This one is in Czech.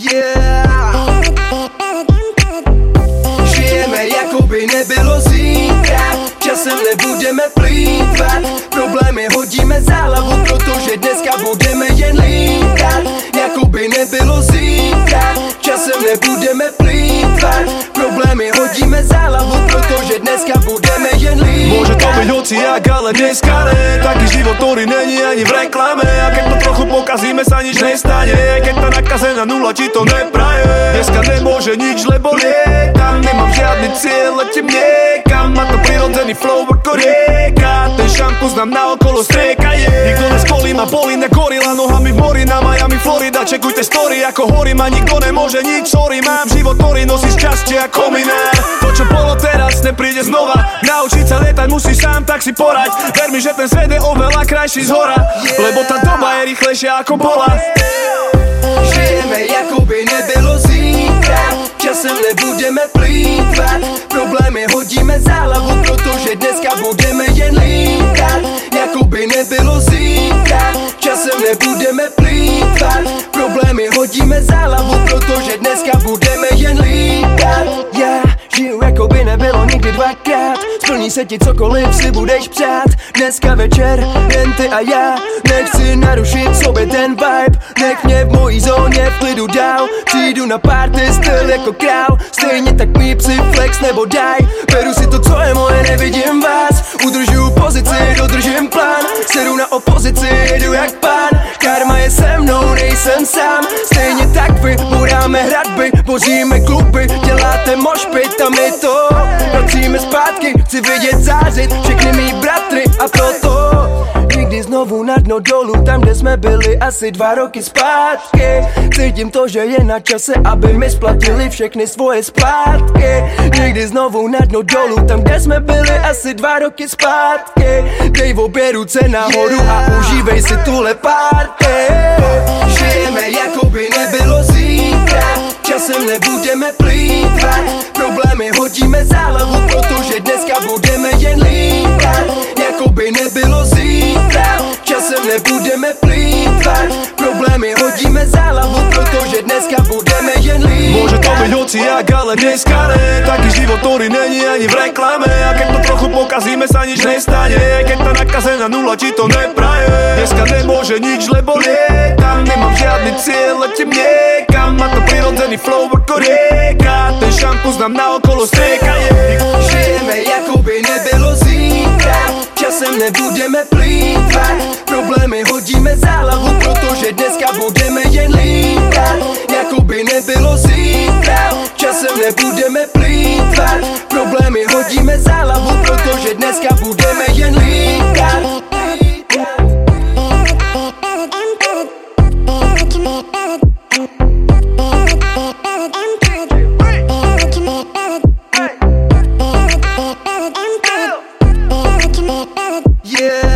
Yeah! Žijeme, jako by nebylo zítra Časem nebudeme plýtvat. Problémy hodíme za hlavu Protože dneska budeme jen lítat. Jako by nebylo zítra Časem nebudeme plýtvat. Problémy hodíme za hlavu Protože dneska budeme jen lítat. Může to být noci jak, ale dneska ne. Taky život, který není ani v reklame. A keď pokazíme, sa nič nestane keď tá nakazená nula ti to nepraje. Dneska nemôže nič, lebo lietam Nemám žiadny cieľ, letím niekam Má to prirodzený flow ako rieka. Ten šampus nám naokolo strieka je Nikto neskolí ma bolí na gorila Miami, Florida Čekujte story, ako horím a nikto nemôže nič Sorry, mám život, ktorý nosí šťastie ako minár To čo bolo teraz, nepríde znova. Naučiť sa lietať musíš sám, tak si porať. Ver mi, že ten svet je oveľa krajší z hora Lebo tá doba je rýchlejšia ako bola. Žijeme jako by nebylo zítra. Časem nebudeme plýtvat. Problémy hodíme za hlavu Protože dneska budeme jen lítat Splní se ti cokoliv si budeš přát. Dneska večer jen ty a já. Nechci narušit sobě ten vibe. Nech mě v mojí zóně v klidu dál. Přijdu na party styl jako král. Stejně tak mý psi flex nebo daj. Beru si to, co je moje, nevidím vás. Udržuju pozici, dodržím plán. Sedu na opozici, jedu jak pán. Karma je se mnou, nejsem sám. Stejně tak vy, budáme hradby Boříme kluby, děláte mošpit a my to Vracíme zpátky, jsme byli asi dva roky zpátky. Cítím to, že je na čase, aby mi splatili všechny svoje splátky. Nikdy znovu na dno dolů, tam kde jsme byli asi dva roky zpátky. Dej v obě ruce nahoru a užívej si tuhle party Žijeme jako by nebylo zítra. Časem nebudeme plýtvat. Problémy hodíme za hlavu, Nebudeme plýtvat. Problémy hodíme za hlavu, protože dneska budeme jen lítat Môže to byť hociak, ale dneska ne. Taký život, ktorý není ani v reklame. A keď to trochu pokazíme, sa nič nestane. Keď tá nakazená nula ti to nepraje. Dneska nemôže nič, lebo lietam Nemám žiadny cieľ, letím niekam Má to prirodzený flow ako rieka. Ten šampus nám naokolo strieka je Žijeme jako by zítra Časem nebudeme plýtvat. Problémy hodíme za hlavu Protože dneska budeme jen lítat. Jako by nebylo zítra Časem nebudeme plýtvat. Problémy hodíme za hlavu Protože dneska budeme Yeah.